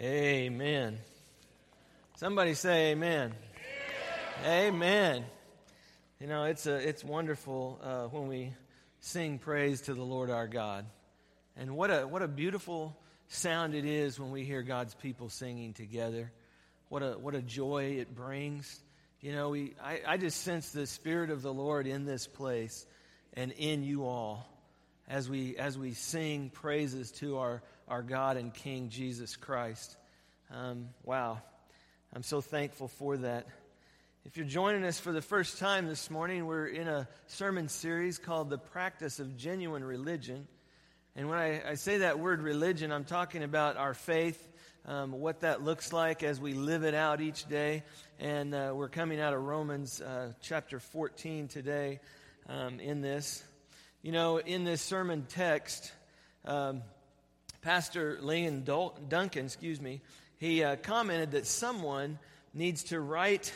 Amen. Somebody say amen. Amen. amen. You know, it's, a, it's wonderful uh, when we sing praise to the Lord our God. And what a, what a beautiful sound it is when we hear God's people singing together. What a, what a joy it brings. You know, we, I, I just sense the Spirit of the Lord in this place and in you all as we, as we sing praises to our, our God and King Jesus Christ. Um, wow. I'm so thankful for that. If you're joining us for the first time this morning, we're in a sermon series called The Practice of Genuine Religion. And when I, I say that word religion, I'm talking about our faith, um, what that looks like as we live it out each day. And uh, we're coming out of Romans uh, chapter 14 today um, in this. You know, in this sermon text, um, Pastor Ligon Duncan, excuse me, he uh, commented that someone needs to write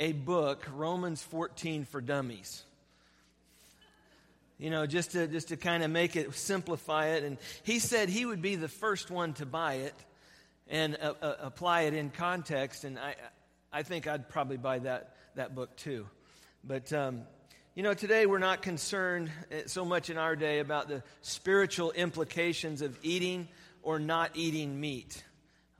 a book, Romans 14 for Dummies. You know, just to, just to kind of make it, simplify it. And he said he would be the first one to buy it and uh, uh, apply it in context. And I, I think I'd probably buy that, that book too. But um, you know, today we're not concerned eh, so much in our day about the spiritual implications of eating or not eating meat.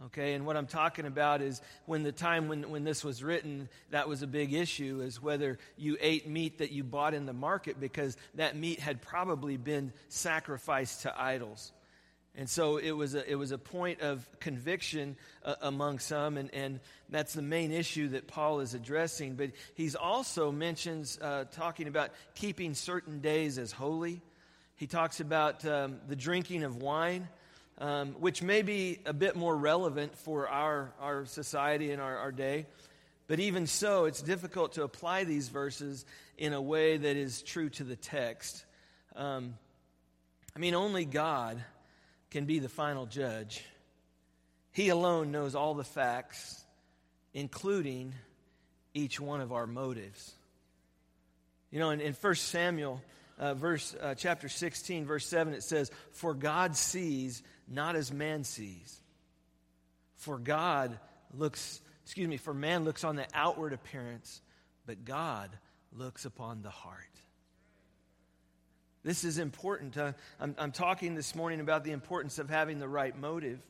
Okay, and what I'm talking about is when the time when, when this was written, that was a big issue, is whether you ate meat that you bought in the market because that meat had probably been sacrificed to idols. And so it was a, it was a point of conviction uh, among some, and, and that's the main issue that Paul is addressing. But he's also mentions uh, talking about keeping certain days as holy. He talks about um, the drinking of wine, um, which may be a bit more relevant for our, our society and our, our day. But even so, it's difficult to apply these verses in a way that is true to the text. Um, I mean, only God can be the final judge. He alone knows all the facts, including each one of our motives. You know, in, in 1 Samuel, uh, verse, uh, chapter 16, verse 7, it says, For God sees not as man sees. For God looks, excuse me, for man looks on the outward appearance, but God looks upon the heart. This is important. Uh, I'm, I'm talking this morning about the importance of having the right motive.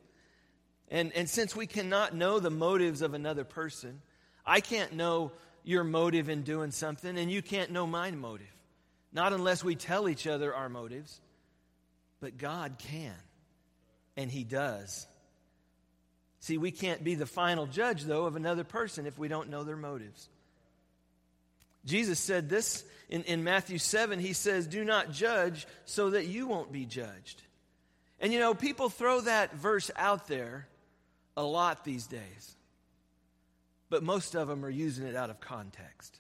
And, and since we cannot know the motives of another person, I can't know your motive in doing something, and you can't know my motive. Not unless we tell each other our motives. But God can, and He does. See, we can't be the final judge, though, of another person if we don't know their motives. Jesus said this in, in Matthew 7. He says, Do not judge so that you won't be judged. And you know, people throw that verse out there a lot these days, but most of them are using it out of context.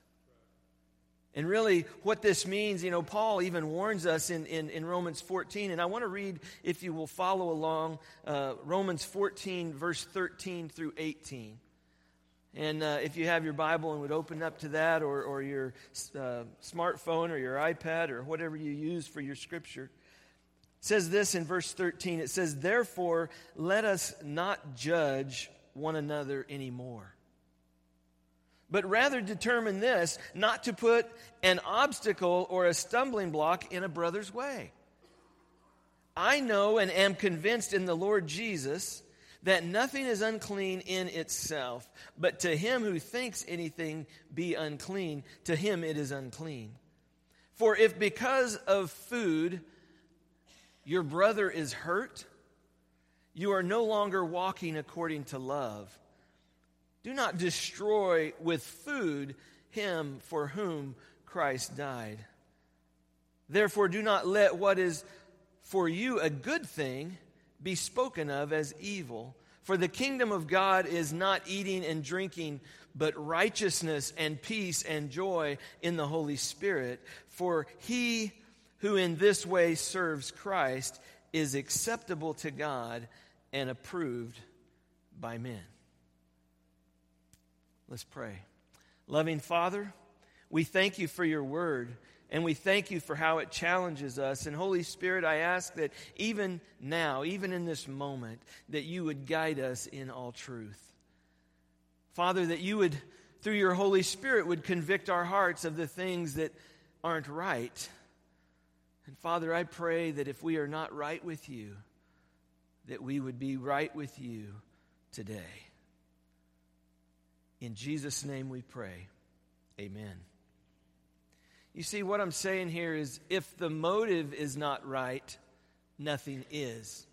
And really, what this means, you know, Paul even warns us in, in, in Romans 14. And I want to read, if you will follow along, uh, Romans 14, verse 13 through 18. And uh, if you have your Bible and would open up to that, or, or your uh, smartphone or your iPad or whatever you use for your scripture, it says this in verse 13 it says, Therefore, let us not judge one another anymore, but rather determine this not to put an obstacle or a stumbling block in a brother's way. I know and am convinced in the Lord Jesus that nothing is unclean in itself, but to him who thinks anything be unclean, to him it is unclean. For if because of food your brother is hurt, you are no longer walking according to love. Do not destroy with food him for whom Christ died. Therefore, do not let what is for you a good thing be spoken of as evil. For the kingdom of God is not eating and drinking, but righteousness and peace and joy in the Holy Spirit. For he who in this way serves Christ is acceptable to God and approved by men. Let's pray. Loving Father, We thank you for your word, and we thank you for how it challenges us. And Holy Spirit, I ask that even now, even in this moment, that you would guide us in all truth. Father, that you would, through your Holy Spirit, would convict our hearts of the things that aren't right. And Father, I pray that if we are not right with you, that we would be right with you today. In Jesus' name we pray. Amen. You see, what I'm saying here is if the motive is not right, nothing is.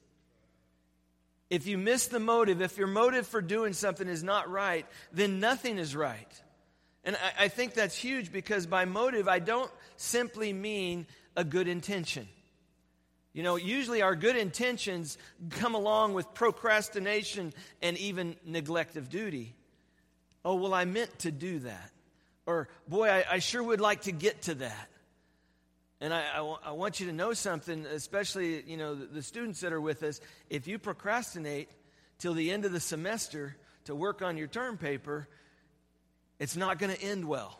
If you miss the motive, if your motive for doing something is not right, then nothing is right. And I, I think that's huge because by motive, I don't simply mean a good intention. You know, usually our good intentions come along with procrastination and even neglect of duty. Oh, well, I meant to do that. Or, boy, I, I sure would like to get to that. And I, I, I, want you to know something, especially, you know, the, the students that are with us. If you procrastinate till the end of the semester to work on your term paper, it's not going to end well.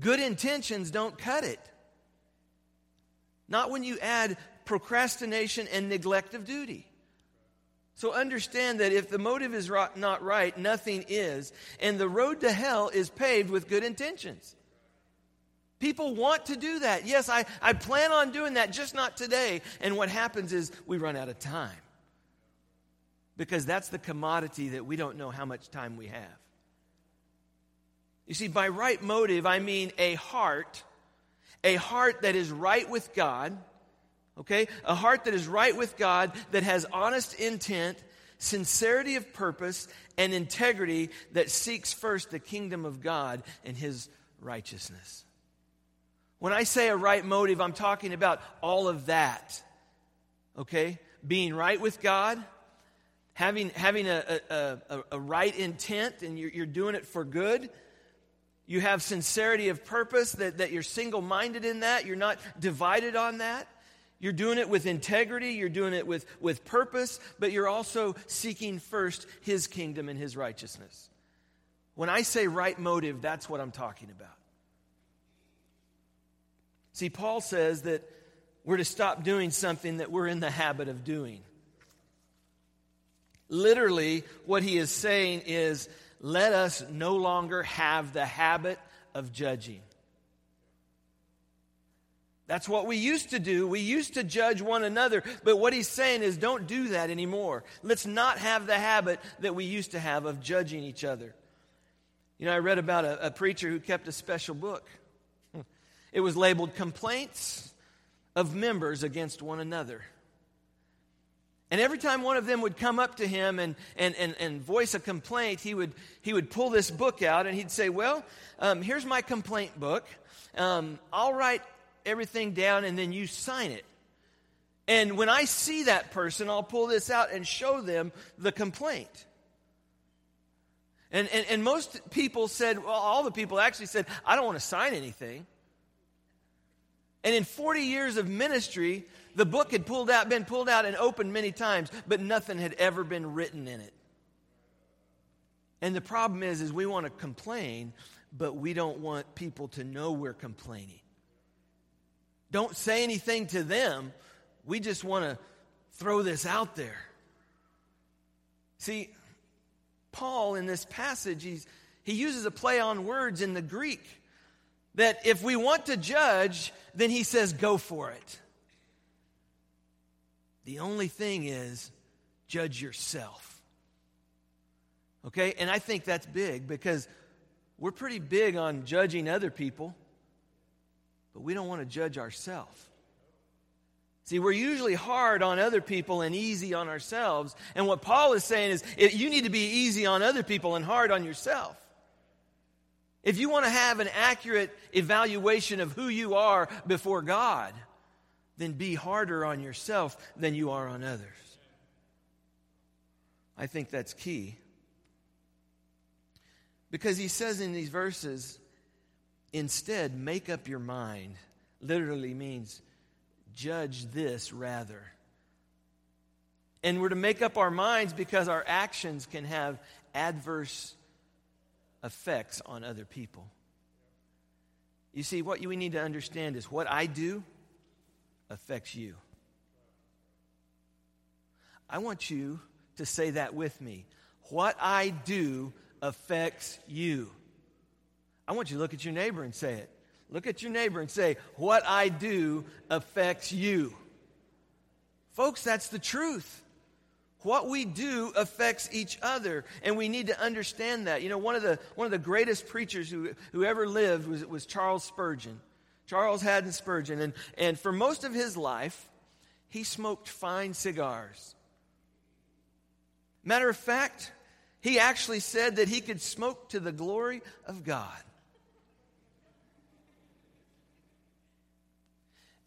Good intentions don't cut it. Not when you add procrastination and neglect of duty. So understand that if the motive is not right, nothing is. And the road to hell is paved with good intentions. People want to do that. Yes, I, I plan on doing that, just not today. And what happens is we run out of time. Because that's the commodity that we don't know how much time we have. You see, by right motive, I mean a heart a heart that is right with God, okay? A heart that is right with God, that has honest intent, sincerity of purpose, and integrity that seeks first the kingdom of God and his righteousness. When I say a right motive, I'm talking about all of that, okay? Being right with God, having, having a, a, a, a right intent, and you're, you're doing it for good you have sincerity of purpose, that, that you're single minded in that, you're not divided on that. You're doing it with integrity, you're doing it with, with purpose, but you're also seeking first His kingdom and His righteousness. When I say right motive, that's what I'm talking about. See, Paul says that we're to stop doing something that we're in the habit of doing. Literally, what he is saying is let us no longer have the habit of judging. That's what we used to do. We used to judge one another. But what he's saying is don't do that anymore. Let's not have the habit that we used to have of judging each other. You know, I read about a, a preacher who kept a special book. It was labeled Complaints of Members Against One Another. And every time one of them would come up to him and, and, and, and voice a complaint, he would, he would pull this book out and he'd say, Well, um, here's my complaint book. Um, I'll write everything down and then you sign it. And when I see that person, I'll pull this out and show them the complaint. And, and, and most people said, well, all the people actually said, I don't want to sign anything. And in 40 years of ministry, the book had pulled out, been pulled out and opened many times, but nothing had ever been written in it. And the problem is, is we want to complain, but we don't want people to know we're complaining. Don't say anything to them. We just want to throw this out there. See, Paul in this passage, he's, he uses a play on words in the Greek that if we want to judge, then he says, go for it. The only thing is, judge yourself. Okay? And I think that's big because we're pretty big on judging other people, but we don't want to judge ourselves. See, we're usually hard on other people and easy on ourselves. And what Paul is saying is you need to be easy on other people and hard on yourself. If you want to have an accurate evaluation of who you are before God, then be harder on yourself than you are on others. I think that's key. Because he says in these verses, instead, make up your mind, literally means judge this rather. And we're to make up our minds because our actions can have adverse effects on other people. You see, what we need to understand is what I do affects you. I want you to say that with me. What I do affects you. I want you to look at your neighbor and say it. Look at your neighbor and say, What I do affects you. Folks, that's the truth. What we do affects each other, and we need to understand that. You know, one of the, one of the greatest preachers who, who ever lived was, was Charles Spurgeon. Charles Haddon Spurgeon. And, and for most of his life, he smoked fine cigars. Matter of fact, he actually said that he could smoke to the glory of God.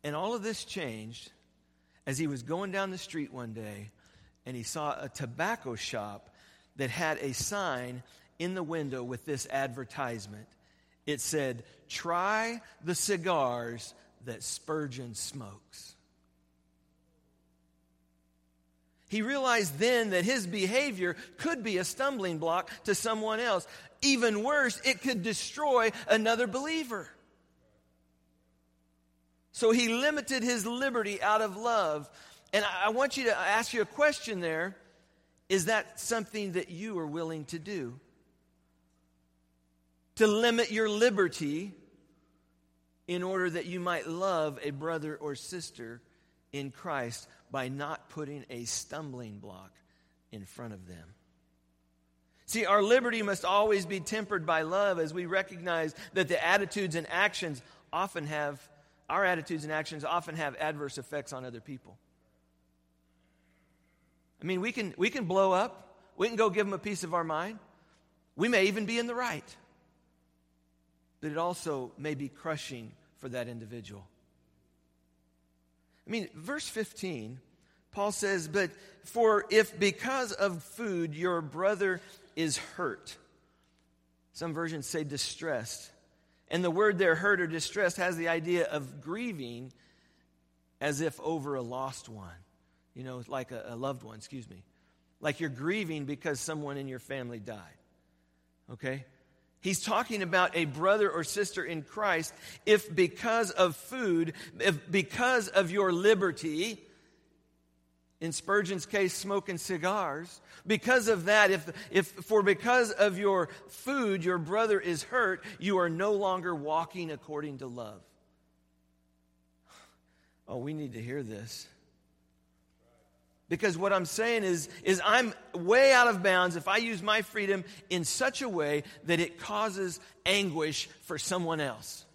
And all of this changed as he was going down the street one day and he saw a tobacco shop that had a sign in the window with this advertisement. It said, Try the cigars that Spurgeon smokes. He realized then that his behavior could be a stumbling block to someone else. Even worse, it could destroy another believer. So he limited his liberty out of love and I want you to ask you a question there. Is that something that you are willing to do? To limit your liberty in order that you might love a brother or sister in Christ by not putting a stumbling block in front of them. See, our liberty must always be tempered by love as we recognize that the attitudes and actions often have, our attitudes and actions often have adverse effects on other people. I mean, we can, we can blow up, we can go give them a piece of our mind. We may even be in the right. But it also may be crushing for that individual. I mean, verse 15, Paul says, But for if because of food your brother is hurt, some versions say distressed. And the word there, hurt or distressed, has the idea of grieving as if over a lost one you know, like a, a loved one, excuse me. Like you're grieving because someone in your family died. Okay? He's talking about a brother or sister in Christ if because of food, if because of your liberty, in Spurgeon's case, smoking cigars, because of that, if, if for because of your food your brother is hurt, you are no longer walking according to love. Oh, we need to hear this. Because what I'm saying is, is I'm way out of bounds if I use my freedom in such a way that it causes anguish for someone else.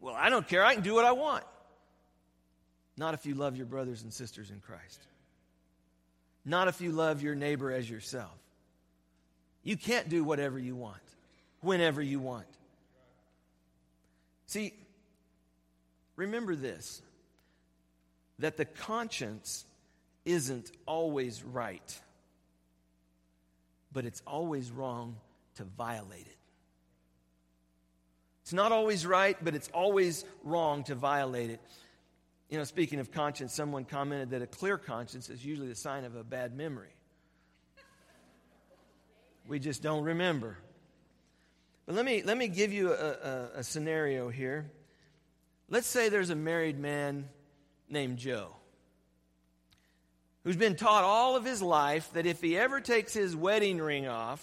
Well, I don't care. I can do what I want. Not if you love your brothers and sisters in Christ. Not if you love your neighbor as yourself. You can't do whatever you want, whenever you want. See, remember this that the conscience isn't always right, but it's always wrong to violate it. It's not always right, but it's always wrong to violate it. You know, speaking of conscience, someone commented that a clear conscience is usually the sign of a bad memory. We just don't remember. But let me, let me give you a, a, a scenario here. Let's say there's a married man named Joe who's been taught all of his life that if he ever takes his wedding ring off,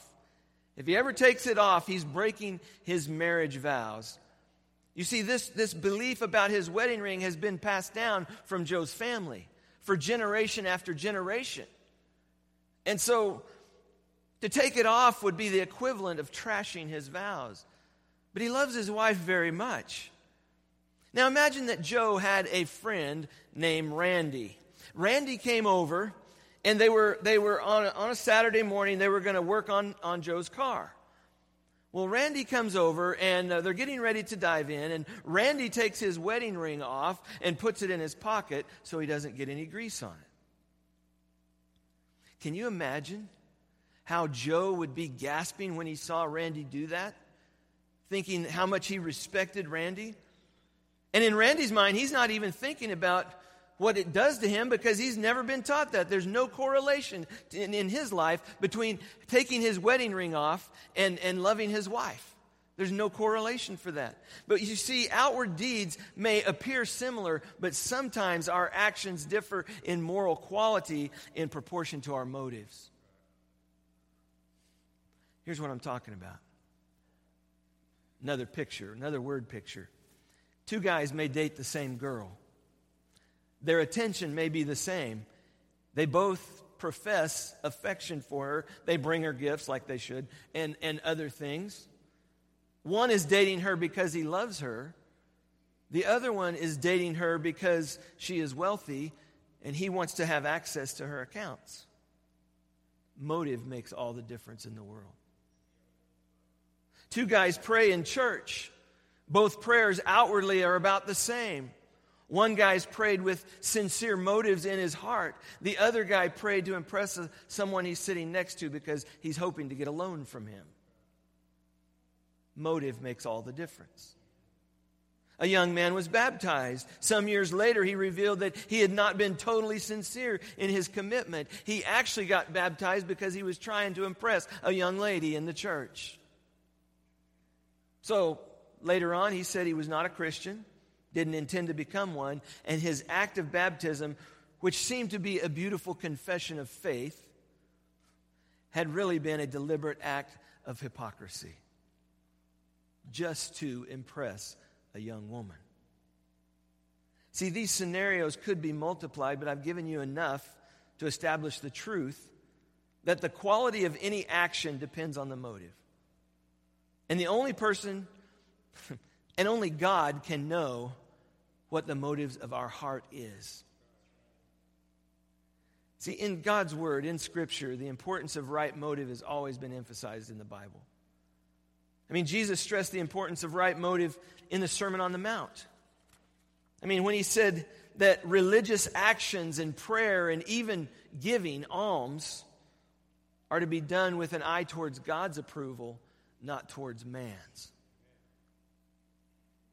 if he ever takes it off, he's breaking his marriage vows. You see, this, this belief about his wedding ring has been passed down from Joe's family for generation after generation. And so to take it off would be the equivalent of trashing his vows. But he loves his wife very much. Now imagine that Joe had a friend named Randy. Randy came over and they were, they were on, a, on a Saturday morning, they were going to work on, on Joe's car. Well, Randy comes over and uh, they're getting ready to dive in, and Randy takes his wedding ring off and puts it in his pocket so he doesn't get any grease on it. Can you imagine how Joe would be gasping when he saw Randy do that? Thinking how much he respected Randy? And in Randy's mind, he's not even thinking about what it does to him because he's never been taught that. There's no correlation in, in his life between taking his wedding ring off and, and loving his wife. There's no correlation for that. But you see, outward deeds may appear similar, but sometimes our actions differ in moral quality in proportion to our motives. Here's what I'm talking about another picture, another word picture. Two guys may date the same girl, their attention may be the same. They both profess affection for her, they bring her gifts like they should, and, and other things. One is dating her because he loves her. The other one is dating her because she is wealthy and he wants to have access to her accounts. Motive makes all the difference in the world. Two guys pray in church. Both prayers outwardly are about the same. One guy's prayed with sincere motives in his heart. The other guy prayed to impress someone he's sitting next to because he's hoping to get a loan from him. Motive makes all the difference. A young man was baptized. Some years later, he revealed that he had not been totally sincere in his commitment. He actually got baptized because he was trying to impress a young lady in the church. So later on, he said he was not a Christian, didn't intend to become one, and his act of baptism, which seemed to be a beautiful confession of faith, had really been a deliberate act of hypocrisy just to impress a young woman. See, these scenarios could be multiplied, but I've given you enough to establish the truth that the quality of any action depends on the motive. And the only person and only God can know what the motives of our heart is. See, in God's Word, in Scripture, the importance of right motive has always been emphasized in the Bible. I mean, Jesus stressed the importance of right motive in the Sermon on the Mount. I mean, when he said that religious actions and prayer and even giving alms are to be done with an eye towards God's approval, not towards man's.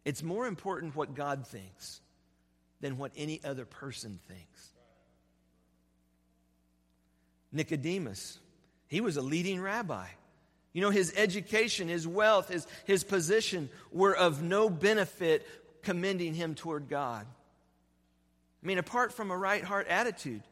It's more important what God thinks than what any other person thinks. Nicodemus, he was a leading rabbi. You know, his education, his wealth, his, his position were of no benefit commending him toward God. I mean, apart from a right heart attitude.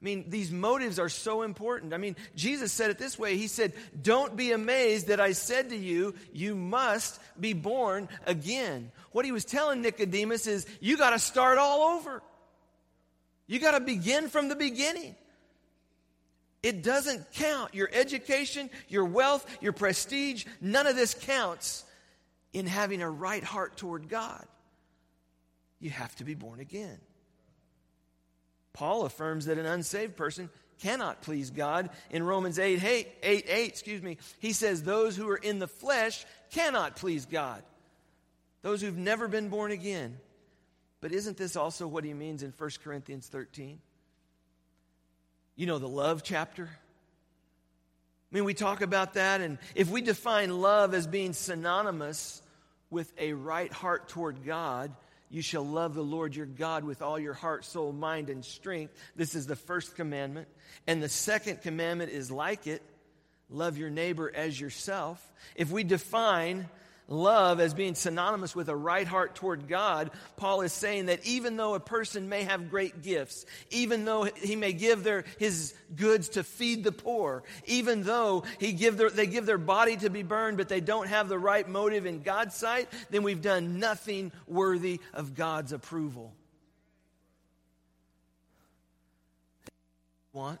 I mean, these motives are so important. I mean, Jesus said it this way He said, Don't be amazed that I said to you, you must be born again. What he was telling Nicodemus is, You got to start all over. You got to begin from the beginning. It doesn't count. Your education, your wealth, your prestige, none of this counts in having a right heart toward God. You have to be born again. Paul affirms that an unsaved person cannot please God in Romans 8 8, 8, 8 excuse me. He says those who are in the flesh cannot please God. Those who've never been born again. But isn't this also what he means in 1 Corinthians 13? You know, the love chapter. I mean, we talk about that, and if we define love as being synonymous with a right heart toward God, you shall love the Lord your God with all your heart, soul, mind, and strength. This is the first commandment. And the second commandment is like it love your neighbor as yourself. If we define love as being synonymous with a right heart toward God, Paul is saying that even though a person may have great gifts, even though he may give their, his goods to feed the poor, even though he give their, they give their body to be burned, but they don't have the right motive in God's sight, then we've done nothing worthy of God's approval. Want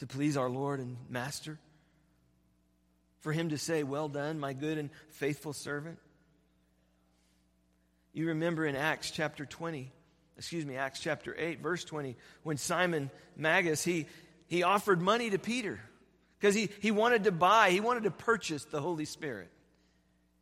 to please our Lord and Master? For him to say, Well done, my good and faithful servant? You remember in Acts chapter 20, excuse me, Acts chapter 8, verse 20, when Simon Magus, he, he offered money to Peter because he, he wanted to buy, he wanted to purchase the Holy Spirit.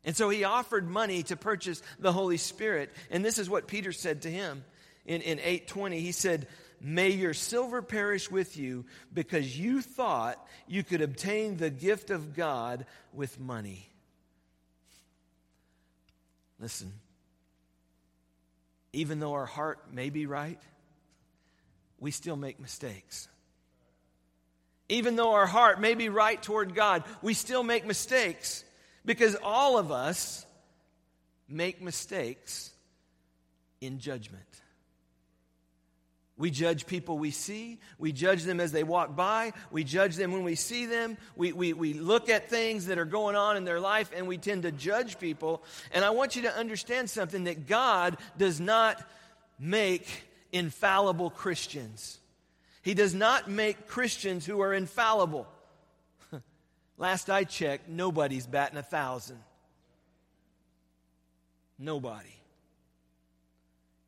And so he offered money to purchase the Holy Spirit. And this is what Peter said to him in, in 820. He said, May your silver perish with you because you thought you could obtain the gift of God with money. Listen, even though our heart may be right, we still make mistakes. Even though our heart may be right toward God, we still make mistakes because all of us make mistakes in judgment. We judge people we see. We judge them as they walk by. We judge them when we see them. We, we, we look at things that are going on in their life and we tend to judge people. And I want you to understand something that God does not make infallible Christians. He does not make Christians who are infallible. Last I checked, nobody's batting a thousand. Nobody.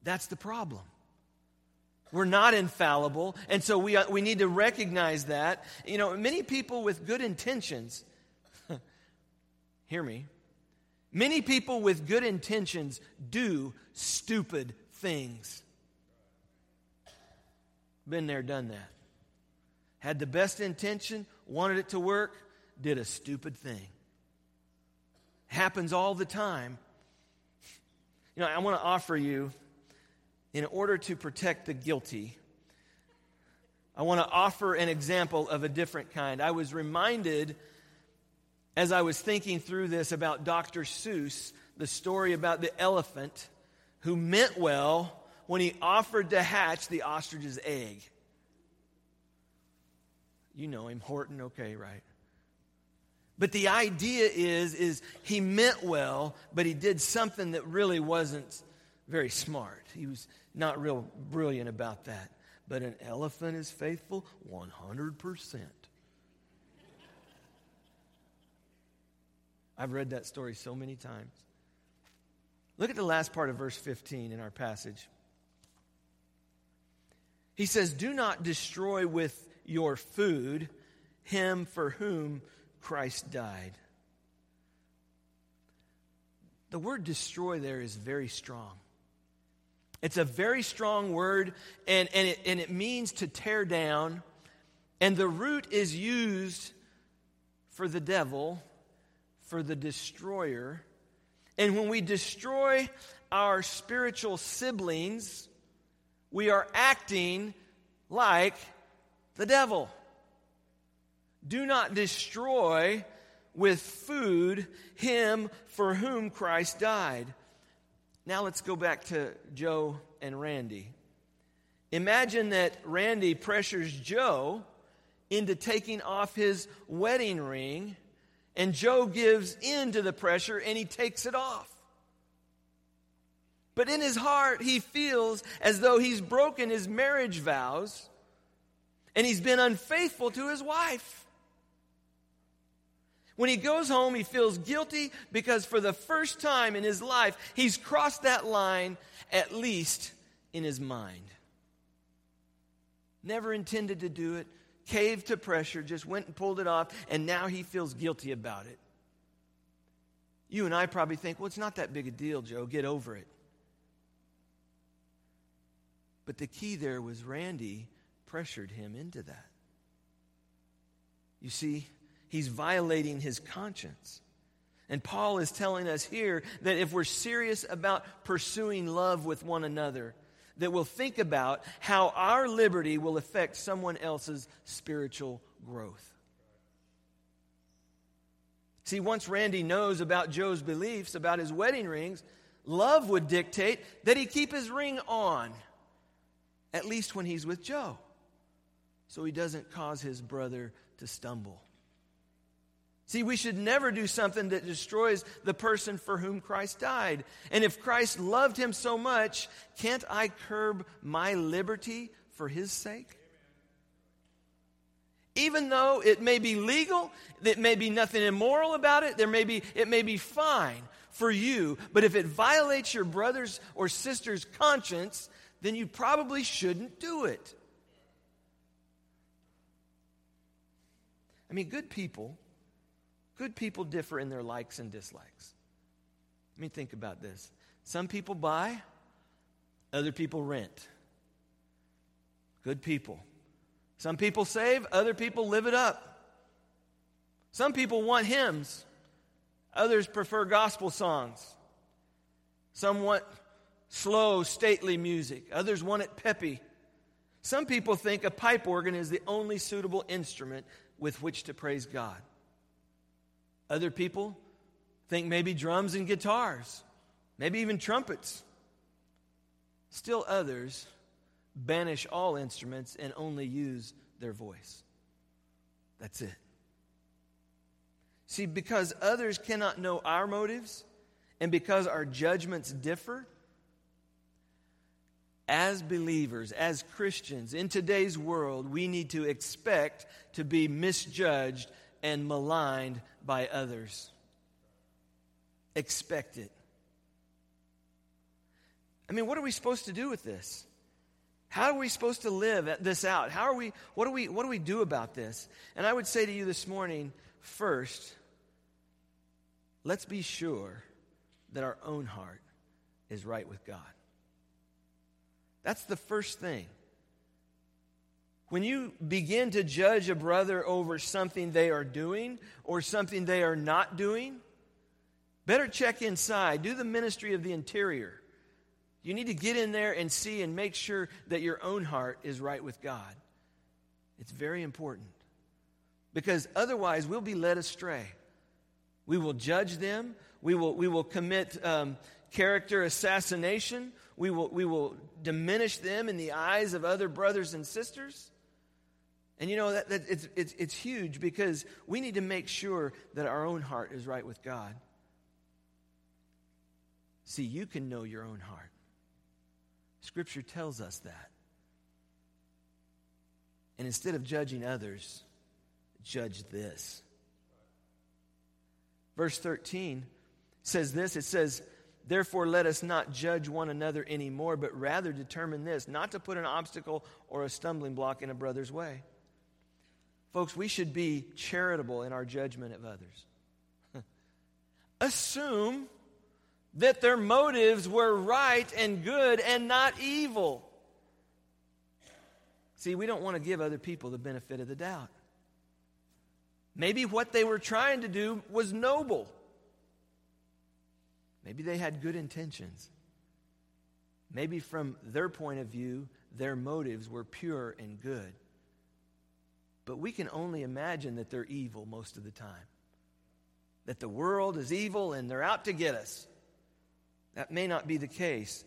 That's the problem. We're not infallible. And so we, uh, we need to recognize that. You know, many people with good intentions, hear me, many people with good intentions do stupid things. Been there, done that. Had the best intention, wanted it to work, did a stupid thing. Happens all the time. You know, I want to offer you in order to protect the guilty, I want to offer an example of a different kind. I was reminded as I was thinking through this about Dr. Seuss, the story about the elephant who meant well when he offered to hatch the ostrich's egg. You know him, Horton, okay, right? But the idea is, is he meant well, but he did something that really wasn't very smart. He was not real brilliant about that. But an elephant is faithful 100%. I've read that story so many times. Look at the last part of verse 15 in our passage. He says, Do not destroy with your food him for whom Christ died. The word destroy there is very strong. It's a very strong word, and, and, it, and it means to tear down. And the root is used for the devil, for the destroyer. And when we destroy our spiritual siblings, we are acting like the devil. Do not destroy with food him for whom Christ died. Now let's go back to Joe and Randy. Imagine that Randy pressures Joe into taking off his wedding ring, and Joe gives in to the pressure and he takes it off. But in his heart, he feels as though he's broken his marriage vows and he's been unfaithful to his wife. When he goes home, he feels guilty because for the first time in his life, he's crossed that line, at least in his mind. Never intended to do it, caved to pressure, just went and pulled it off, and now he feels guilty about it. You and I probably think, well, it's not that big a deal, Joe. Get over it. But the key there was Randy pressured him into that. You see, he's violating his conscience. And Paul is telling us here that if we're serious about pursuing love with one another, that we'll think about how our liberty will affect someone else's spiritual growth. See, once Randy knows about Joe's beliefs about his wedding rings, love would dictate that he keep his ring on, at least when he's with Joe, so he doesn't cause his brother to stumble. See, we should never do something that destroys the person for whom Christ died. And if Christ loved him so much, can't I curb my liberty for his sake? Even though it may be legal, it may be nothing immoral about it, there may be, it may be fine for you, but if it violates your brother's or sister's conscience, then you probably shouldn't do it. I mean, good people Good people differ in their likes and dislikes. Let me think about this. Some people buy, other people rent. Good people. Some people save, other people live it up. Some people want hymns, others prefer gospel songs. Some want slow, stately music. Others want it peppy. Some people think a pipe organ is the only suitable instrument with which to praise God. Other people think maybe drums and guitars, maybe even trumpets. Still others banish all instruments and only use their voice. That's it. See, because others cannot know our motives and because our judgments differ, as believers, as Christians, in today's world, we need to expect to be misjudged and maligned by others. Expect it. I mean, what are we supposed to do with this? How are we supposed to live this out? How are we, what do we, what do we do about this? And I would say to you this morning, first, let's be sure that our own heart is right with God. That's the first thing. When you begin to judge a brother over something they are doing or something they are not doing, better check inside. Do the ministry of the interior. You need to get in there and see and make sure that your own heart is right with God. It's very important. Because otherwise, we'll be led astray. We will judge them. We will, we will commit um, character assassination. We will, we will diminish them in the eyes of other brothers and sisters. And you know, that, that it's, it's, it's huge because we need to make sure that our own heart is right with God. See, you can know your own heart. Scripture tells us that. And instead of judging others, judge this. Verse 13 says this it says, Therefore, let us not judge one another anymore, but rather determine this not to put an obstacle or a stumbling block in a brother's way. Folks, we should be charitable in our judgment of others. Assume that their motives were right and good and not evil. See, we don't want to give other people the benefit of the doubt. Maybe what they were trying to do was noble. Maybe they had good intentions. Maybe from their point of view, their motives were pure and good. But we can only imagine that they're evil most of the time. That the world is evil and they're out to get us. That may not be the case.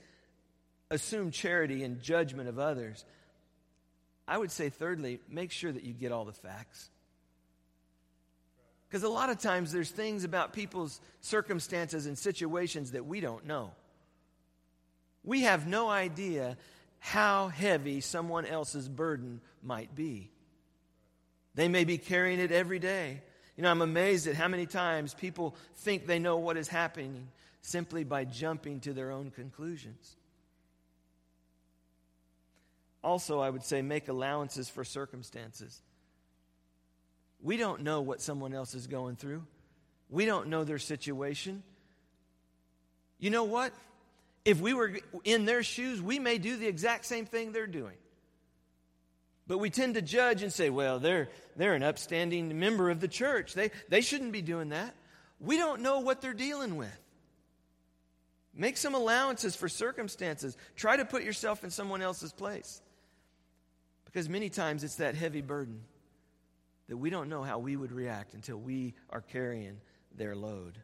Assume charity and judgment of others. I would say, thirdly, make sure that you get all the facts. Because a lot of times there's things about people's circumstances and situations that we don't know. We have no idea how heavy someone else's burden might be. They may be carrying it every day. You know, I'm amazed at how many times people think they know what is happening simply by jumping to their own conclusions. Also, I would say make allowances for circumstances. We don't know what someone else is going through, we don't know their situation. You know what? If we were in their shoes, we may do the exact same thing they're doing. But we tend to judge and say, well, they're, they're an upstanding member of the church. They, they shouldn't be doing that. We don't know what they're dealing with. Make some allowances for circumstances. Try to put yourself in someone else's place. Because many times it's that heavy burden that we don't know how we would react until we are carrying their load.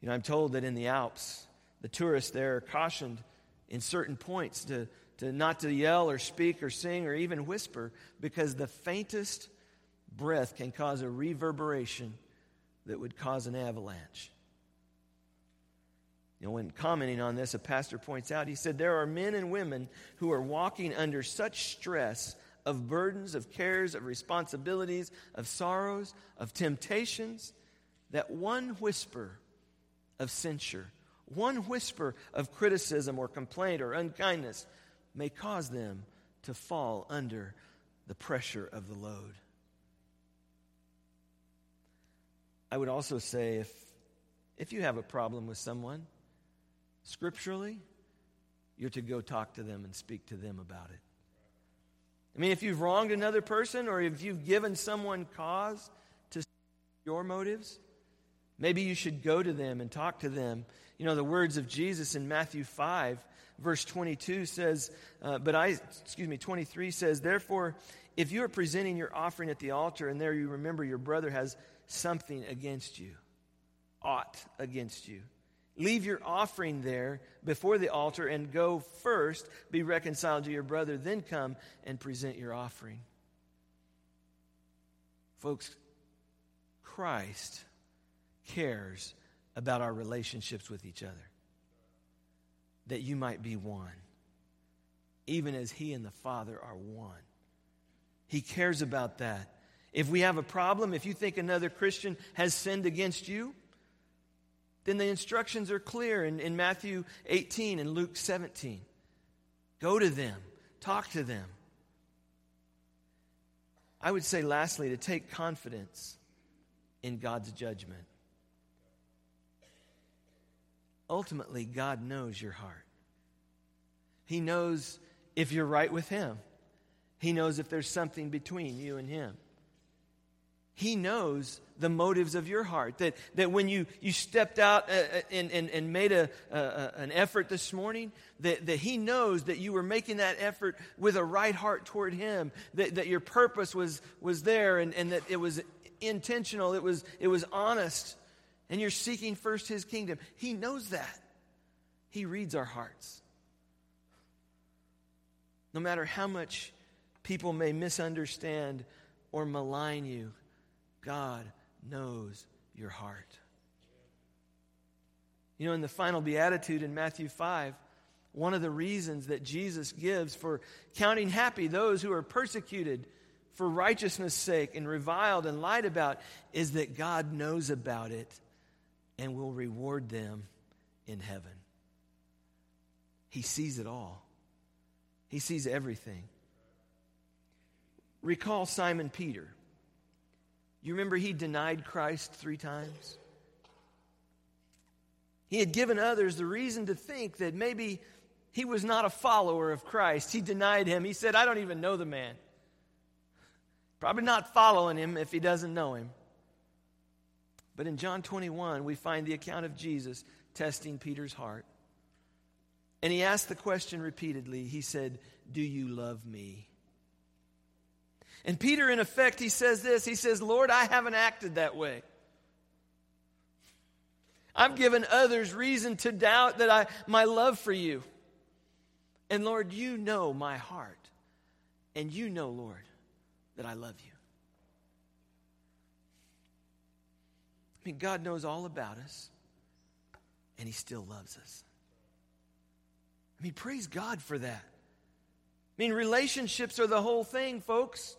You know, I'm told that in the Alps, the tourists there are cautioned in certain points to, to not to yell or speak or sing or even whisper because the faintest breath can cause a reverberation that would cause an avalanche. You know, when commenting on this, a pastor points out, he said, There are men and women who are walking under such stress of burdens, of cares, of responsibilities, of sorrows, of temptations, that one whisper of censure, one whisper of criticism or complaint or unkindness may cause them to fall under the pressure of the load. I would also say if, if you have a problem with someone, scripturally, you're to go talk to them and speak to them about it. I mean, if you've wronged another person or if you've given someone cause to your motives, Maybe you should go to them and talk to them. You know, the words of Jesus in Matthew 5, verse 22 says, uh, but I, excuse me, 23 says, Therefore, if you are presenting your offering at the altar and there you remember your brother has something against you, ought against you, leave your offering there before the altar and go first, be reconciled to your brother, then come and present your offering. Folks, Christ cares about our relationships with each other. That you might be one, even as He and the Father are one. He cares about that. If we have a problem, if you think another Christian has sinned against you, then the instructions are clear in, in Matthew 18 and Luke 17. Go to them, talk to them. I would say, lastly, to take confidence in God's judgment. Ultimately, God knows your heart. He knows if you're right with Him, He knows if there's something between you and Him. He knows the motives of your heart. That, that when you, you stepped out uh, uh, and, and, and made a, uh, an effort this morning, that, that He knows that you were making that effort with a right heart toward Him, that, that your purpose was, was there and, and that it was intentional, it was, it was honest, and you're seeking first His kingdom. He knows that. He reads our hearts. No matter how much people may misunderstand or malign you, God knows your heart. You know, in the final beatitude in Matthew 5, one of the reasons that Jesus gives for counting happy those who are persecuted for righteousness' sake and reviled and lied about is that God knows about it and will reward them in heaven. He sees it all, He sees everything. Recall Simon Peter. You remember he denied Christ three times? He had given others the reason to think that maybe he was not a follower of Christ. He denied him. He said, I don't even know the man. Probably not following him if he doesn't know him. But in John 21, we find the account of Jesus testing Peter's heart. And he asked the question repeatedly. He said, Do you love me? And Peter, in effect, he says this He says, Lord, I haven't acted that way. I've given others reason to doubt that I, my love for you. And Lord, you know my heart. And you know, Lord, that I love you. Mean, God knows all about us, and He still loves us. I mean, praise God for that. I mean, relationships are the whole thing, folks.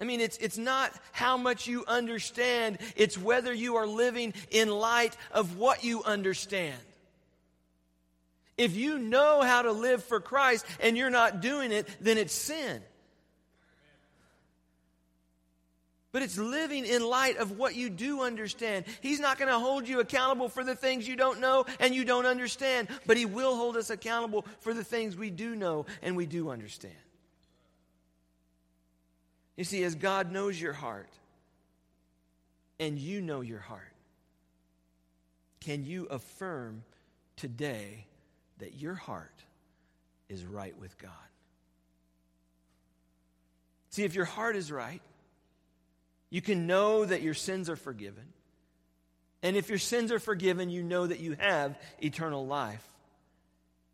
I mean, it's, it's not how much you understand, it's whether you are living in light of what you understand. If you know how to live for Christ and you're not doing it, then it's sin. But it's living in light of what you do understand. He's not going to hold you accountable for the things you don't know and you don't understand, but He will hold us accountable for the things we do know and we do understand. You see, as God knows your heart and you know your heart, can you affirm today that your heart is right with God? See, if your heart is right, you can know that your sins are forgiven. And if your sins are forgiven, you know that you have eternal life.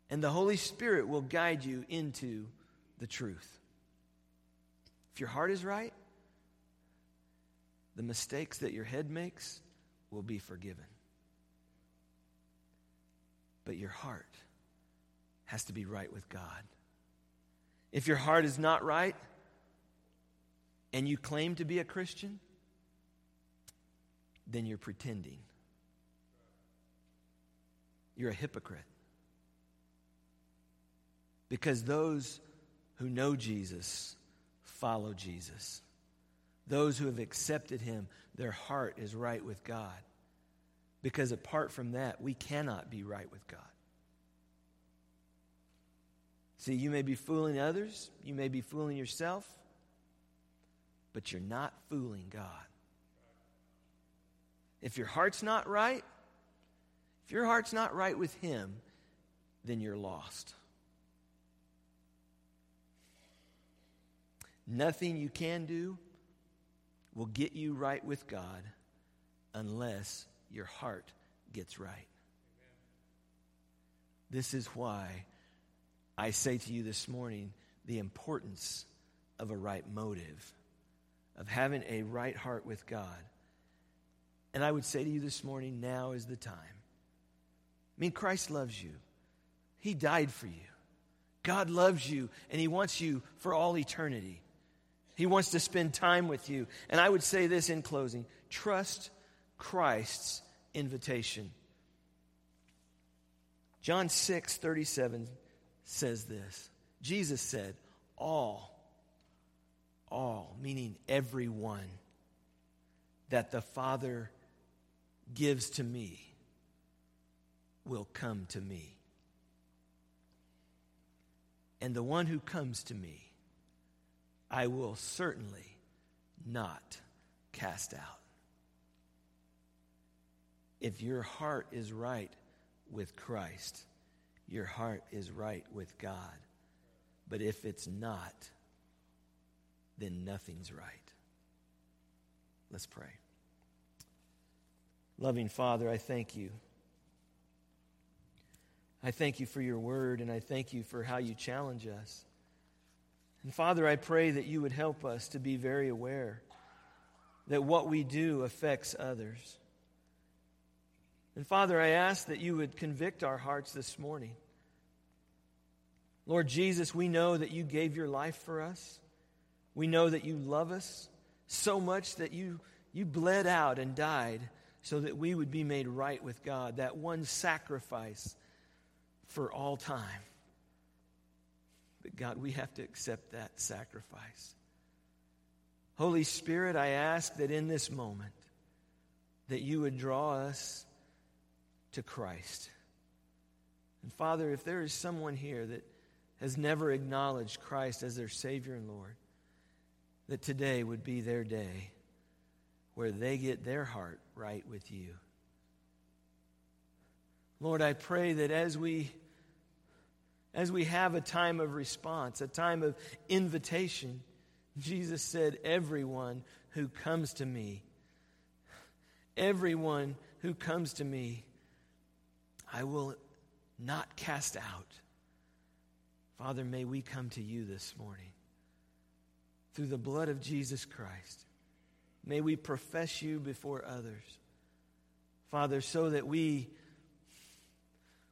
And the Holy Spirit will guide you into the truth. If your heart is right, the mistakes that your head makes will be forgiven. But your heart has to be right with God. If your heart is not right and you claim to be a Christian, then you're pretending. You're a hypocrite. Because those who know Jesus follow Jesus. Those who have accepted him, their heart is right with God. Because apart from that, we cannot be right with God. See, you may be fooling others, you may be fooling yourself, but you're not fooling God. If your heart's not right, if your heart's not right with Him, then you're lost. Nothing you can do will get you right with God unless your heart gets right. This is why I say to you this morning the importance of a right motive, of having a right heart with God. And I would say to you this morning, now is the time. I mean, Christ loves you, He died for you. God loves you, and He wants you for all eternity. He wants to spend time with you. And I would say this in closing trust Christ's invitation. John 6 37 says this Jesus said, All, all, meaning everyone that the Father gives to me will come to me. And the one who comes to me, I will certainly not cast out. If your heart is right with Christ, your heart is right with God. But if it's not, then nothing's right. Let's pray. Loving Father, I thank you. I thank you for your word, and I thank you for how you challenge us. And Father, I pray that you would help us to be very aware that what we do affects others. And Father, I ask that you would convict our hearts this morning. Lord Jesus, we know that you gave your life for us. We know that you love us so much that you, you bled out and died so that we would be made right with God, that one sacrifice for all time. But God, we have to accept that sacrifice. Holy Spirit, I ask that in this moment that you would draw us to Christ. And Father, if there is someone here that has never acknowledged Christ as their Savior and Lord, that today would be their day where they get their heart right with you. Lord, I pray that as we as we have a time of response, a time of invitation, Jesus said, Everyone who comes to me, everyone who comes to me, I will not cast out. Father, may we come to you this morning through the blood of Jesus Christ. May we profess you before others. Father, so that we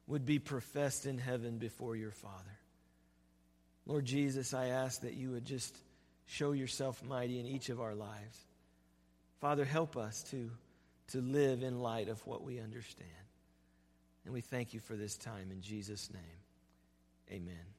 would be professed in heaven before your Father. Lord Jesus, I ask that you would just show yourself mighty in each of our lives. Father, help us to, to live in light of what we understand. And we thank you for this time in Jesus' name. Amen.